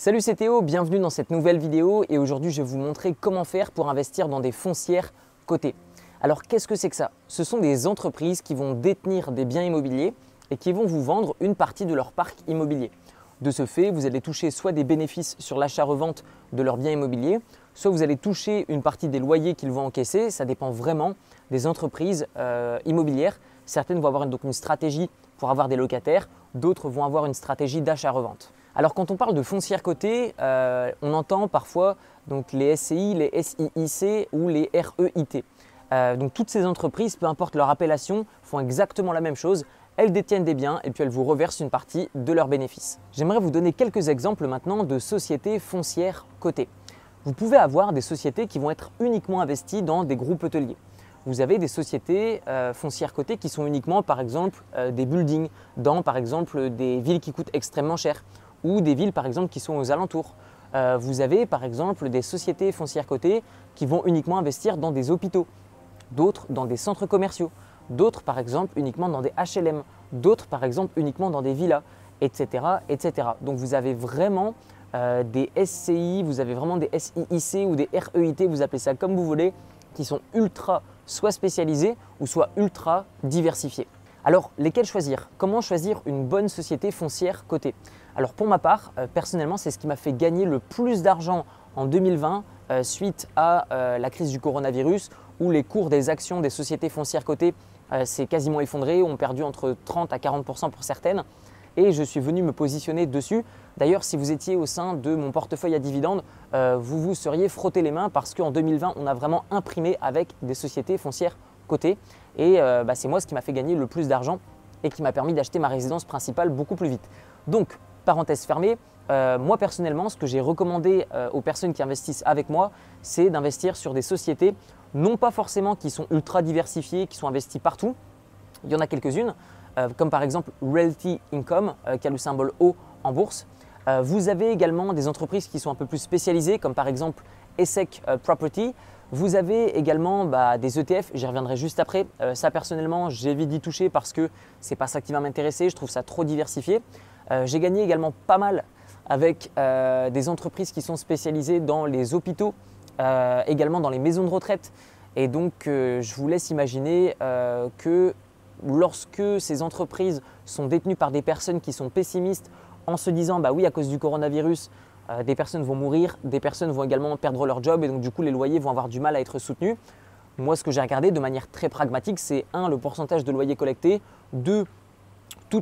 Salut c'est Théo, bienvenue dans cette nouvelle vidéo et aujourd'hui je vais vous montrer comment faire pour investir dans des foncières cotées. Alors qu'est-ce que c'est que ça? Ce sont des entreprises qui vont détenir des biens immobiliers et qui vont vous vendre une partie de leur parc immobilier. De ce fait, vous allez toucher soit des bénéfices sur l'achat-revente de leurs biens immobiliers, soit vous allez toucher une partie des loyers qu'ils vont encaisser. Ça dépend vraiment des entreprises euh, immobilières. Certaines vont avoir donc une stratégie pour avoir des locataires, d'autres vont avoir une stratégie d'achat-revente. Alors quand on parle de foncière cotée, euh, on entend parfois donc, les SCI, les SIIC ou les REIT. Euh, donc toutes ces entreprises, peu importe leur appellation, font exactement la même chose. Elles détiennent des biens et puis elles vous reversent une partie de leurs bénéfices. J'aimerais vous donner quelques exemples maintenant de sociétés foncières cotées. Vous pouvez avoir des sociétés qui vont être uniquement investies dans des groupes hôteliers. Vous avez des sociétés euh, foncières cotées qui sont uniquement par exemple euh, des buildings dans par exemple des villes qui coûtent extrêmement cher ou des villes par exemple qui sont aux alentours. vous avez par exemple des sociétés foncières cotées qui vont uniquement investir dans des hôpitaux d'autres dans des centres commerciaux, d'autres par exemple uniquement dans des HLM, d'autres par exemple uniquement dans des villas, etc. etc. Donc vous avez vraiment euh, des SCI, vous avez vraiment des SIIC ou des REIT, vous appelez ça comme vous voulez, qui sont ultra soit spécialisés ou soit ultra diversifiés. Alors, lesquels choisir? Comment choisir une bonne société foncière cotée? Alors, pour ma part, euh, personnellement, c'est ce qui m'a fait gagner le plus d'argent en 2020 euh, suite à la crise du coronavirus où les cours des actions des sociétés foncières cotées euh, s'est quasiment effondré, ont perdu entre 30 à 40% pour certaines. Et je suis venu me positionner dessus. D'ailleurs, si vous étiez au sein de mon portefeuille à dividendes, euh, vous vous seriez frotté les mains parce qu'en 2020, on a vraiment imprimé avec des sociétés foncières cotées. Et euh, bah, c'est moi ce qui m'a fait gagner le plus d'argent et qui m'a permis d'acheter ma résidence principale beaucoup plus vite. Donc, parenthèse fermée, moi personnellement, ce que j'ai recommandé aux personnes qui investissent avec moi, c'est d'investir sur des sociétés non pas forcément qui sont ultra diversifiées, qui sont investies partout. Il y en a quelques-unes, euh, comme par exemple Realty Income, euh, qui a le symbole O en bourse. Euh, vous avez également des entreprises qui sont un peu plus spécialisées, comme par exemple ESSEC Property. Vous avez également bah, des ETF, j'y reviendrai juste après. ça personnellement, j'évite d'y toucher parce que ce n'est pas ça qui va m'intéresser, je trouve ça trop diversifié. J'ai gagné également pas mal avec des entreprises qui sont spécialisées dans les hôpitaux euh, également dans les maisons de retraite. Et donc, euh, je vous laisse imaginer euh, que lorsque ces entreprises sont détenues par des personnes qui sont pessimistes en se disant, bah oui, à cause du coronavirus, des personnes vont mourir, des personnes vont également perdre leur job et donc du coup, les loyers vont avoir du mal à être soutenus. Moi, ce que j'ai regardé de manière très pragmatique, c'est un, le pourcentage de loyers collectés, deux,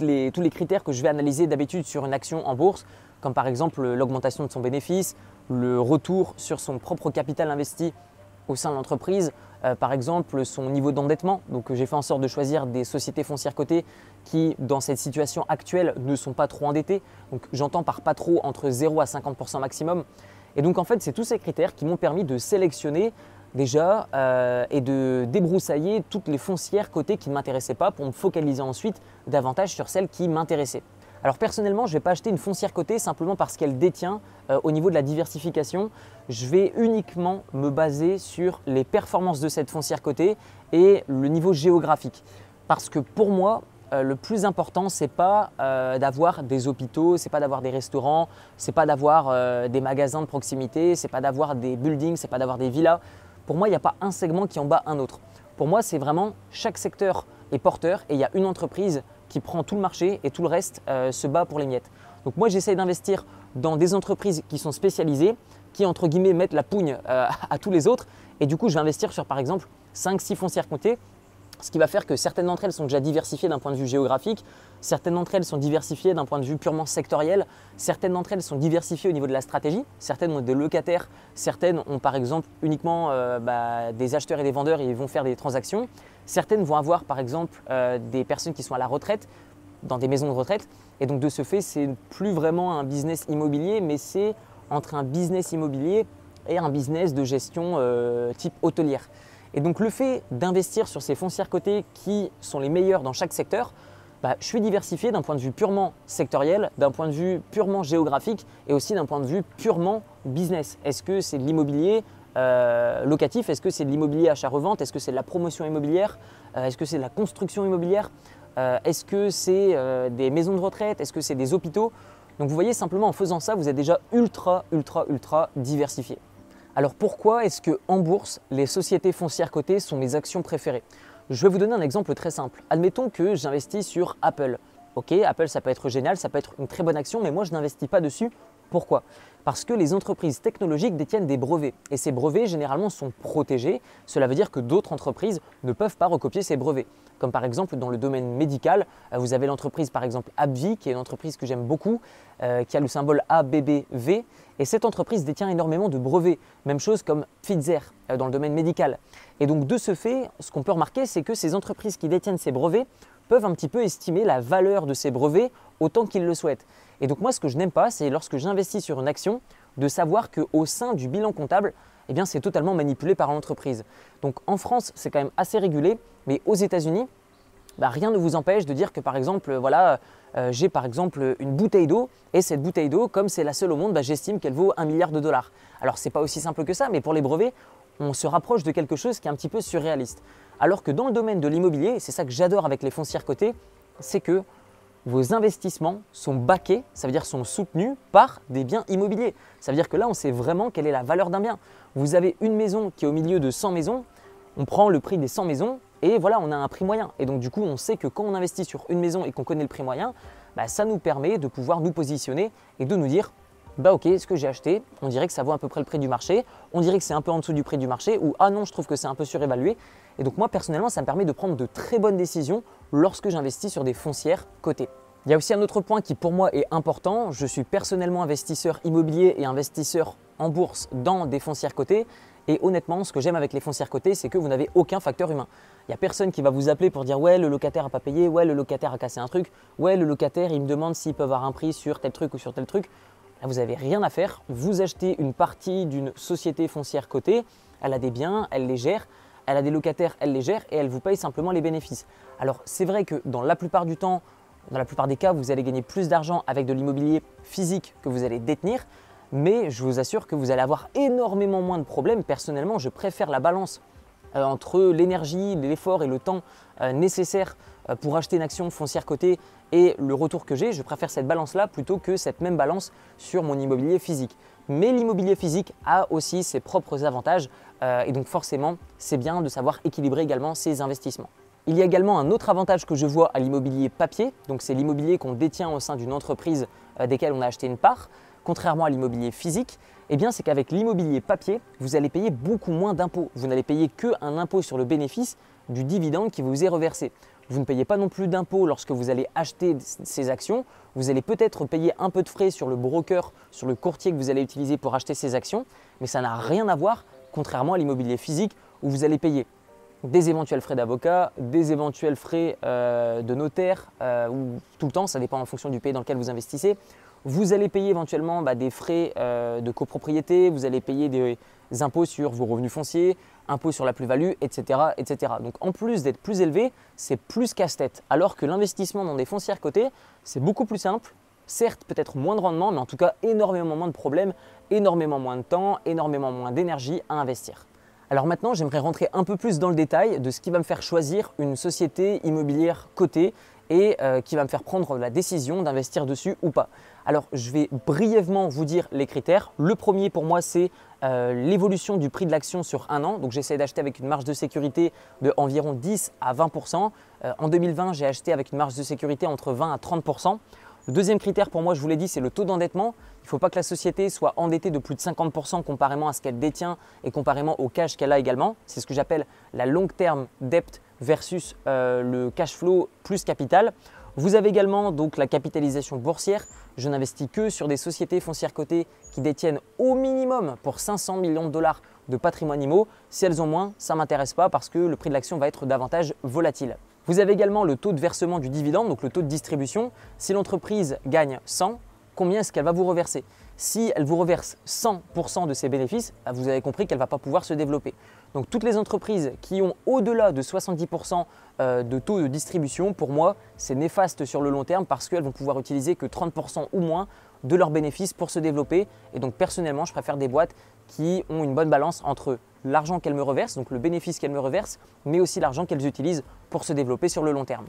les, tous les critères que je vais analyser d'habitude sur une action en bourse, comme par exemple l'augmentation de son bénéfice, le retour sur son propre capital investi au sein de l'entreprise, euh, par exemple son niveau d'endettement. Donc j'ai fait en sorte de choisir des sociétés foncières cotées qui, dans cette situation actuelle, ne sont pas trop endettées. Donc j'entends par pas trop entre 0 à 50% maximum. Et donc en fait, c'est tous ces critères qui m'ont permis de sélectionner déjà euh, et de débroussailler toutes les foncières cotées qui ne m'intéressaient pas pour me focaliser ensuite davantage sur celles qui m'intéressaient. Alors personnellement, je ne vais pas acheter une foncière cotée simplement parce qu'elle détient euh, au niveau de la diversification. Je vais uniquement me baser sur les performances de cette foncière cotée et le niveau géographique. Parce que pour moi, euh, le plus important, ce n'est pas euh, d'avoir des hôpitaux, ce n'est pas d'avoir des restaurants, ce n'est pas d'avoir des magasins de proximité, ce n'est pas d'avoir des buildings, ce n'est pas d'avoir des villas. Pour moi, il n'y a pas un segment qui en bat un autre. Pour moi, c'est vraiment chaque secteur est porteur et il y a une entreprise qui prend tout le marché et tout le reste euh, se bat pour les miettes. Donc moi j'essaie d'investir dans des entreprises qui sont spécialisées, qui entre guillemets mettent la pougne euh, à tous les autres et du coup je vais investir sur par exemple 5-6 foncières comptées ce qui va faire que certaines d'entre elles sont déjà diversifiées d'un point de vue géographique, certaines d'entre elles sont diversifiées d'un point de vue purement sectoriel, certaines d'entre elles sont diversifiées au niveau de la stratégie, certaines ont des locataires, certaines ont par exemple uniquement euh, bah, des acheteurs et des vendeurs et vont faire des transactions, certaines vont avoir par exemple euh, des personnes qui sont à la retraite dans des maisons de retraite et donc de ce fait c'est plus vraiment un business immobilier mais c'est entre un business immobilier et un business de gestion euh, type hôtelière. Et donc le fait d'investir sur ces foncières cotées qui sont les meilleures dans chaque secteur, bah, je suis diversifié d'un point de vue purement sectoriel, d'un point de vue purement géographique et aussi d'un point de vue purement business. Est-ce que c'est de l'immobilier euh, locatif? Est-ce que c'est de l'immobilier achat-revente? Est-ce que c'est de la promotion immobilière? Euh, Est-ce que c'est de la construction immobilière? Euh, Est-ce que c'est des maisons de retraite? Est-ce que c'est des hôpitaux? Donc vous voyez simplement en faisant ça, vous êtes déjà ultra, ultra, ultra diversifié. Alors pourquoi est-ce que en bourse, les sociétés foncières cotées sont mes actions préférées? Je vais vous donner un exemple très simple. Admettons que j'investis sur Apple. Ok, Apple ça peut être génial, ça peut être une très bonne action, mais moi je n'investis pas dessus. Pourquoi? Parce que les entreprises technologiques détiennent des brevets et ces brevets généralement sont protégés. Cela veut dire que d'autres entreprises ne peuvent pas recopier ces brevets. Comme par exemple dans le domaine médical, euh, vous avez l'entreprise par exemple AbbVie qui est une entreprise que j'aime beaucoup, euh, qui a le symbole ABBV et cette entreprise détient énormément de brevets. Même chose comme Pfizer euh, dans le domaine médical. Et donc de ce fait, ce qu'on peut remarquer, c'est que ces entreprises qui détiennent ces brevets peuvent un petit peu estimer la valeur de ces brevets autant qu'ils le souhaitent. Et donc moi, ce que je n'aime pas, c'est lorsque j'investis sur une action, de savoir qu'au sein du bilan comptable, eh c'est totalement manipulé par l'entreprise. Donc en France, c'est quand même assez régulé, mais aux États-Unis, bah, rien ne vous empêche de dire que par exemple, voilà, euh, j'ai par exemple une bouteille d'eau et cette bouteille d'eau, comme c'est la seule au monde, bah, j'estime qu'elle vaut un milliard de dollars. Alors c'est pas aussi simple que ça, mais pour les brevets, on se rapproche de quelque chose qui est un petit peu surréaliste. Alors que dans le domaine de l'immobilier, c'est ça que j'adore avec les foncières cotées, c'est que vos investissements sont baqués, ça veut dire sont soutenus par des biens immobiliers. Ça veut dire que là, on sait vraiment quelle est la valeur d'un bien. Vous avez une maison qui est au milieu de 100 maisons, on prend le prix des 100 maisons et voilà, on a un prix moyen. Et donc du coup, on sait que quand on investit sur une maison et qu'on connaît le prix moyen, bah, ça nous permet de pouvoir nous positionner et de nous dire bah ok, ce que j'ai acheté, on dirait que ça vaut à peu près le prix du marché, on dirait que c'est un peu en dessous du prix du marché, ou ah non, je trouve que c'est un peu surévalué. Et donc moi personnellement, ça me permet de prendre de très bonnes décisions lorsque j'investis sur des foncières cotées. Il y a aussi un autre point qui pour moi est important. Je suis personnellement investisseur immobilier et investisseur en bourse dans des foncières cotées. Et honnêtement, ce que j'aime avec les foncières cotées, c'est que vous n'avez aucun facteur humain. Il n'y a personne qui va vous appeler pour dire ouais, le locataire n'a pas payé, ouais, le locataire a cassé un truc, ouais, le locataire il me demande s'il peut avoir un prix sur tel truc ou sur tel truc. Là, vous n'avez rien à faire. Vous achetez une partie d'une société foncière cotée, elle a des biens, elle les gère, elle a des locataires, elle les gère et elle vous paye simplement les bénéfices. Alors c'est vrai que dans la plupart du temps, dans la plupart des cas, vous allez gagner plus d'argent avec de l'immobilier physique que vous allez détenir, mais je vous assure que vous allez avoir énormément moins de problèmes. Personnellement, je préfère la balance euh, entre l'énergie, l'effort et le temps euh, nécessaire euh, pour acheter une action foncière cotée et le retour que j'ai, je préfère cette balance-là plutôt que cette même balance sur mon immobilier physique. Mais l'immobilier physique a aussi ses propres avantages euh, et donc forcément, c'est bien de savoir équilibrer également ses investissements. Il y a également un autre avantage que je vois à l'immobilier papier, donc c'est l'immobilier qu'on détient au sein d'une entreprise euh, desquelles on a acheté une part, contrairement à l'immobilier physique, eh bien c'est qu'avec l'immobilier papier, vous allez payer beaucoup moins d'impôts. Vous n'allez payer qu'un impôt sur le bénéfice du dividende qui vous est reversé. Vous ne payez pas non plus d'impôts lorsque vous allez acheter ces actions. Vous allez peut-être payer un peu de frais sur le broker, sur le courtier que vous allez utiliser pour acheter ces actions, mais ça n'a rien à voir, contrairement à l'immobilier physique où vous allez payer des éventuels frais d'avocat, des éventuels frais euh, de notaire, euh, ou tout le temps, ça dépend en fonction du pays dans lequel vous investissez. Vous allez payer éventuellement bah, des frais euh, de copropriété, vous allez payer des impôts sur vos revenus fonciers, impôts sur la plus-value, etc., etc. Donc en plus d'être plus élevé, c'est plus casse-tête. Alors que l'investissement dans des foncières cotées, c'est beaucoup plus simple. Certes, peut-être moins de rendement, mais en tout cas énormément moins de problèmes, énormément moins de temps, énormément moins d'énergie à investir. Alors maintenant, j'aimerais rentrer un peu plus dans le détail de ce qui va me faire choisir une société immobilière cotée et euh, qui va me faire prendre la décision d'investir dessus ou pas. Alors je vais brièvement vous dire les critères. Le premier pour moi c'est euh, l'évolution du prix de l'action sur un an. Donc j'essaie d'acheter avec une marge de sécurité de environ 10 à 20%. Euh, en 2020 j'ai acheté avec une marge de sécurité entre 20 à 30%. Le deuxième critère pour moi, je vous l'ai dit, c'est le taux d'endettement. Faut pas que la société soit endettée de plus de 50% comparément à ce qu'elle détient et comparément au cash qu'elle a également. C'est ce que j'appelle la long term debt versus euh, le cash flow plus capital. Vous avez également donc la capitalisation boursière. Je n'investis que sur des sociétés foncières cotées qui détiennent au minimum pour 500 millions de dollars de patrimoine IMO. Si elles ont moins, ça ne m'intéresse pas parce que le prix de l'action va être davantage volatile. Vous avez également le taux de versement du dividende, donc le taux de distribution. Si l'entreprise gagne 100, combien est-ce qu'elle va vous reverser Si elle vous reverse 100% de ses bénéfices, bah, vous avez compris qu'elle ne va pas pouvoir se développer. Donc toutes les entreprises qui ont au-delà de 70% euh, de taux de distribution, pour moi, c'est néfaste sur le long terme parce qu'elles vont pouvoir utiliser que 30% ou moins de leurs bénéfices pour se développer. Et donc personnellement, je préfère des boîtes qui ont une bonne balance entre l'argent qu'elles me reversent, donc le bénéfice qu'elles me reversent, mais aussi l'argent qu'elles utilisent pour se développer sur le long terme.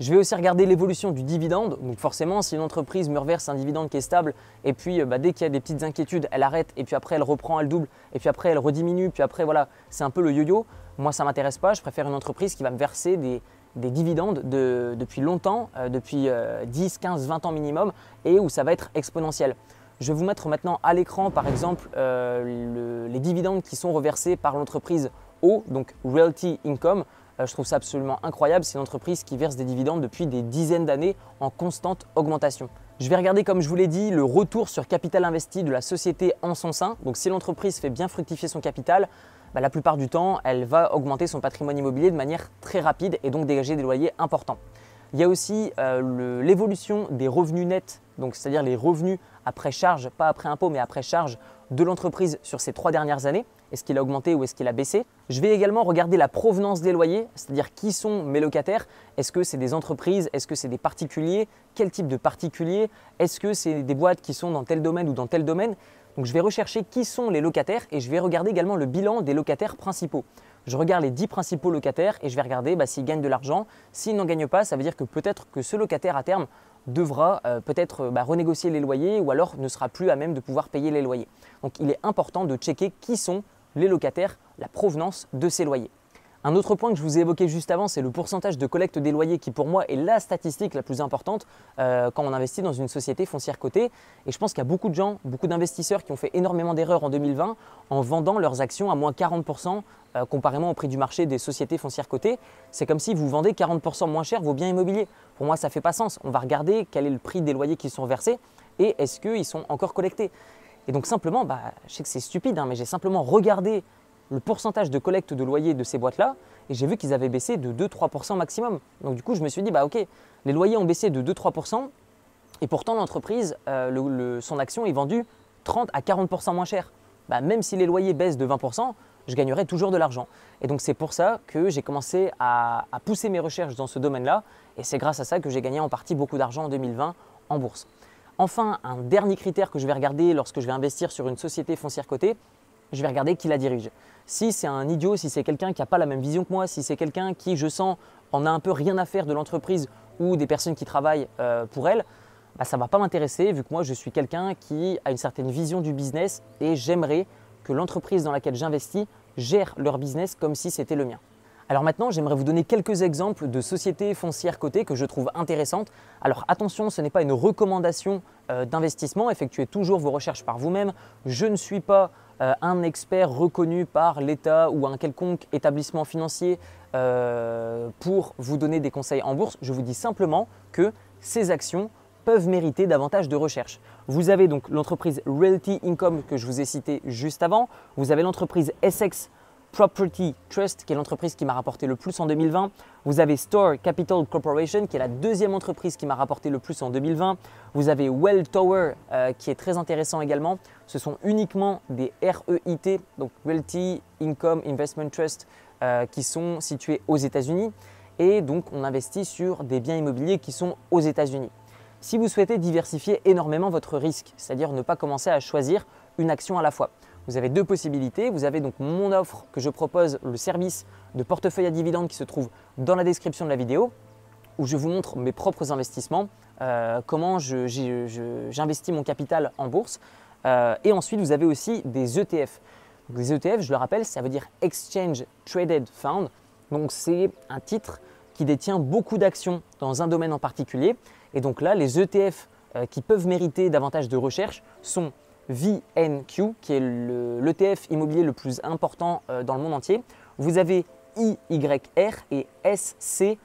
Je vais aussi regarder l'évolution du dividende. Donc forcément, si une entreprise me reverse un dividende qui est stable, et puis euh, bah, dès qu'il y a des petites inquiétudes, elle arrête, et puis après elle reprend, elle double, et puis après elle rediminue, puis après voilà, c'est un peu le yo-yo. Moi, ça m'intéresse pas. Je préfère une entreprise qui va me verser des, dividendes depuis longtemps, euh, depuis 10, 15, 20 ans minimum, et où ça va être exponentiel. Je vais vous mettre maintenant à l'écran, par exemple, euh, les dividendes qui sont reversés par l'entreprise O, donc Realty Income. Euh, je trouve ça absolument incroyable. C'est une entreprise qui verse des dividendes depuis des dizaines d'années en constante augmentation. Je vais regarder, comme je vous l'ai dit, le retour sur capital investi de la société en son sein. Donc si l'entreprise fait bien fructifier son capital, bah, la plupart du temps, elle va augmenter son patrimoine immobilier de manière très rapide et donc dégager des loyers importants. Il y a aussi euh, l'évolution des revenus nets, c'est-à-dire les revenus après charge, pas après impôt, mais après charge de l'entreprise sur ces trois dernières années. Est-ce qu'il a augmenté ou est-ce qu'il a baissé? Je vais également regarder la provenance des loyers, c'est-à-dire qui sont mes locataires. Est-ce que c'est des entreprises? Est-ce que c'est des particuliers? Quel type de particuliers? Est-ce que c'est des boîtes qui sont dans tel domaine ou dans tel domaine? Donc je vais rechercher qui sont les locataires et je vais regarder également le bilan des locataires principaux je regarde les 10 principaux locataires et je vais regarder bah, s'ils gagnent de l'argent. S'ils n'en gagnent pas, ça veut dire que peut-être que ce locataire à terme devra euh, peut-être bah, renégocier les loyers ou alors ne sera plus à même de pouvoir payer les loyers. Donc il est important de checker qui sont les locataires, la provenance de ces loyers. Un autre point que je vous ai évoqué juste avant, c'est le pourcentage de collecte des loyers qui pour moi est la statistique la plus importante euh, quand on investit dans une société foncière cotée. Et je pense qu'il y a beaucoup de gens, beaucoup d'investisseurs qui ont fait énormément d'erreurs en 2020 en vendant leurs actions à moins 40% euh, comparément au prix du marché des sociétés foncières cotées. C'est comme si vous vendez 40% moins cher vos biens immobiliers. Pour moi, ça ne fait pas sens. On va regarder quel est le prix des loyers qui sont versés et est-ce qu'ils sont encore collectés. Et donc simplement, bah, je sais que c'est stupide, hein, mais j'ai simplement regardé le pourcentage de collecte de loyer de ces boîtes-là et j'ai vu qu'ils avaient baissé de 2-3% maximum. Donc du coup, je me suis dit, bah ok, les loyers ont baissé de 2-3% et pourtant l'entreprise, euh, son action est vendue 30 à 40% moins cher. Bah, même si les loyers baissent de 20%, je gagnerai toujours de l'argent. Et donc c'est pour ça que j'ai commencé à, pousser mes recherches dans ce domaine-là et c'est grâce à ça que j'ai gagné en partie beaucoup d'argent en 2020 en bourse. Enfin, un dernier critère que je vais regarder lorsque je vais investir sur une société foncière cotée, je vais regarder qui la dirige. Si c'est un idiot, si c'est quelqu'un qui n'a pas la même vision que moi, si c'est quelqu'un qui, je sens, en a un peu rien à faire de l'entreprise ou des personnes qui travaillent euh, pour elle, bah, ça ne va pas m'intéresser vu que moi je suis quelqu'un qui a une certaine vision du business et j'aimerais que l'entreprise dans laquelle j'investis gère leur business comme si c'était le mien. Alors maintenant, j'aimerais vous donner quelques exemples de sociétés foncières cotées que je trouve intéressantes. Alors attention, ce n'est pas une recommandation euh, d'investissement, effectuez toujours vos recherches par vous-même. Je ne suis pas euh, un expert reconnu par l'État ou un quelconque établissement financier euh, pour vous donner des conseils en bourse. Je vous dis simplement que ces actions peuvent mériter davantage de recherche. Vous avez donc l'entreprise Realty Income que je vous ai citée juste avant. Vous avez l'entreprise Essex Property Trust, qui est l'entreprise qui m'a rapporté le plus en 2020. Vous avez Store Capital Corporation, qui est la deuxième entreprise qui m'a rapporté le plus en 2020. Vous avez Well Tower, euh, qui est très intéressant également. Ce sont uniquement des REIT, donc Realty Income Investment Trust, euh, qui sont situés aux États-Unis. Et donc, on investit sur des biens immobiliers qui sont aux États-Unis. Si vous souhaitez diversifier énormément votre risque, c'est-à-dire ne pas commencer à choisir une action à la fois, vous avez deux possibilités. Vous avez donc mon offre que je propose, le service de portefeuille à dividendes qui se trouve dans la description de la vidéo, où je vous montre mes propres investissements, euh, comment j'investis mon capital en bourse. Euh, et ensuite, vous avez aussi des ETF. les ETF, je le rappelle, ça veut dire Exchange Traded Fund. Donc c'est un titre qui détient beaucoup d'actions dans un domaine en particulier. Et donc là, les ETF euh, qui peuvent mériter davantage de recherche sont VNQ, qui est l'ETF immobilier le plus important euh, dans le monde entier. Vous avez IYR et SCHH.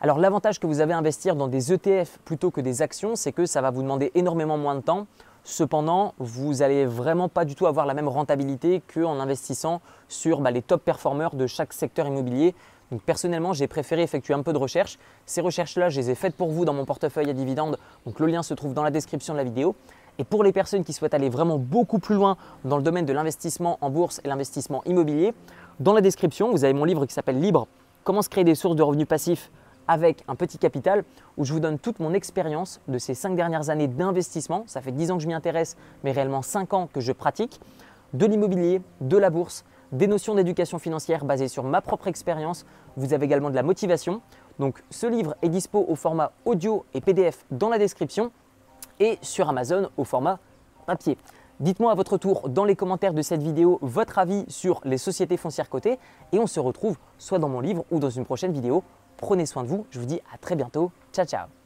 Alors l'avantage que vous avez à investir dans des ETF plutôt que des actions, c'est que ça va vous demander énormément moins de temps. Cependant, vous n'allez vraiment pas du tout avoir la même rentabilité qu'en investissant sur bah, les top performers de chaque secteur immobilier. Donc personnellement, j'ai préféré effectuer un peu de recherche. Ces recherches-là, je les ai faites pour vous dans mon portefeuille à dividendes. Donc le lien se trouve dans la description de la vidéo. Et pour les personnes qui souhaitent aller vraiment beaucoup plus loin dans le domaine de l'investissement en bourse et l'investissement immobilier, dans la description, vous avez mon livre qui s'appelle Libre, comment se créer des sources de revenus passifs avec un petit capital, où je vous donne toute mon expérience de ces cinq dernières années d'investissement. Ça fait 10 ans que je m'y intéresse, mais réellement 5 ans que je pratique, de l'immobilier, de la bourse, des notions d'éducation financière basées sur ma propre expérience. Vous avez également de la motivation. Donc ce livre est dispo au format audio et PDF dans la description et sur Amazon au format papier. Dites-moi à votre tour dans les commentaires de cette vidéo votre avis sur les sociétés foncières cotées et on se retrouve soit dans mon livre ou dans une prochaine vidéo. Prenez soin de vous, je vous dis à très bientôt. Ciao ciao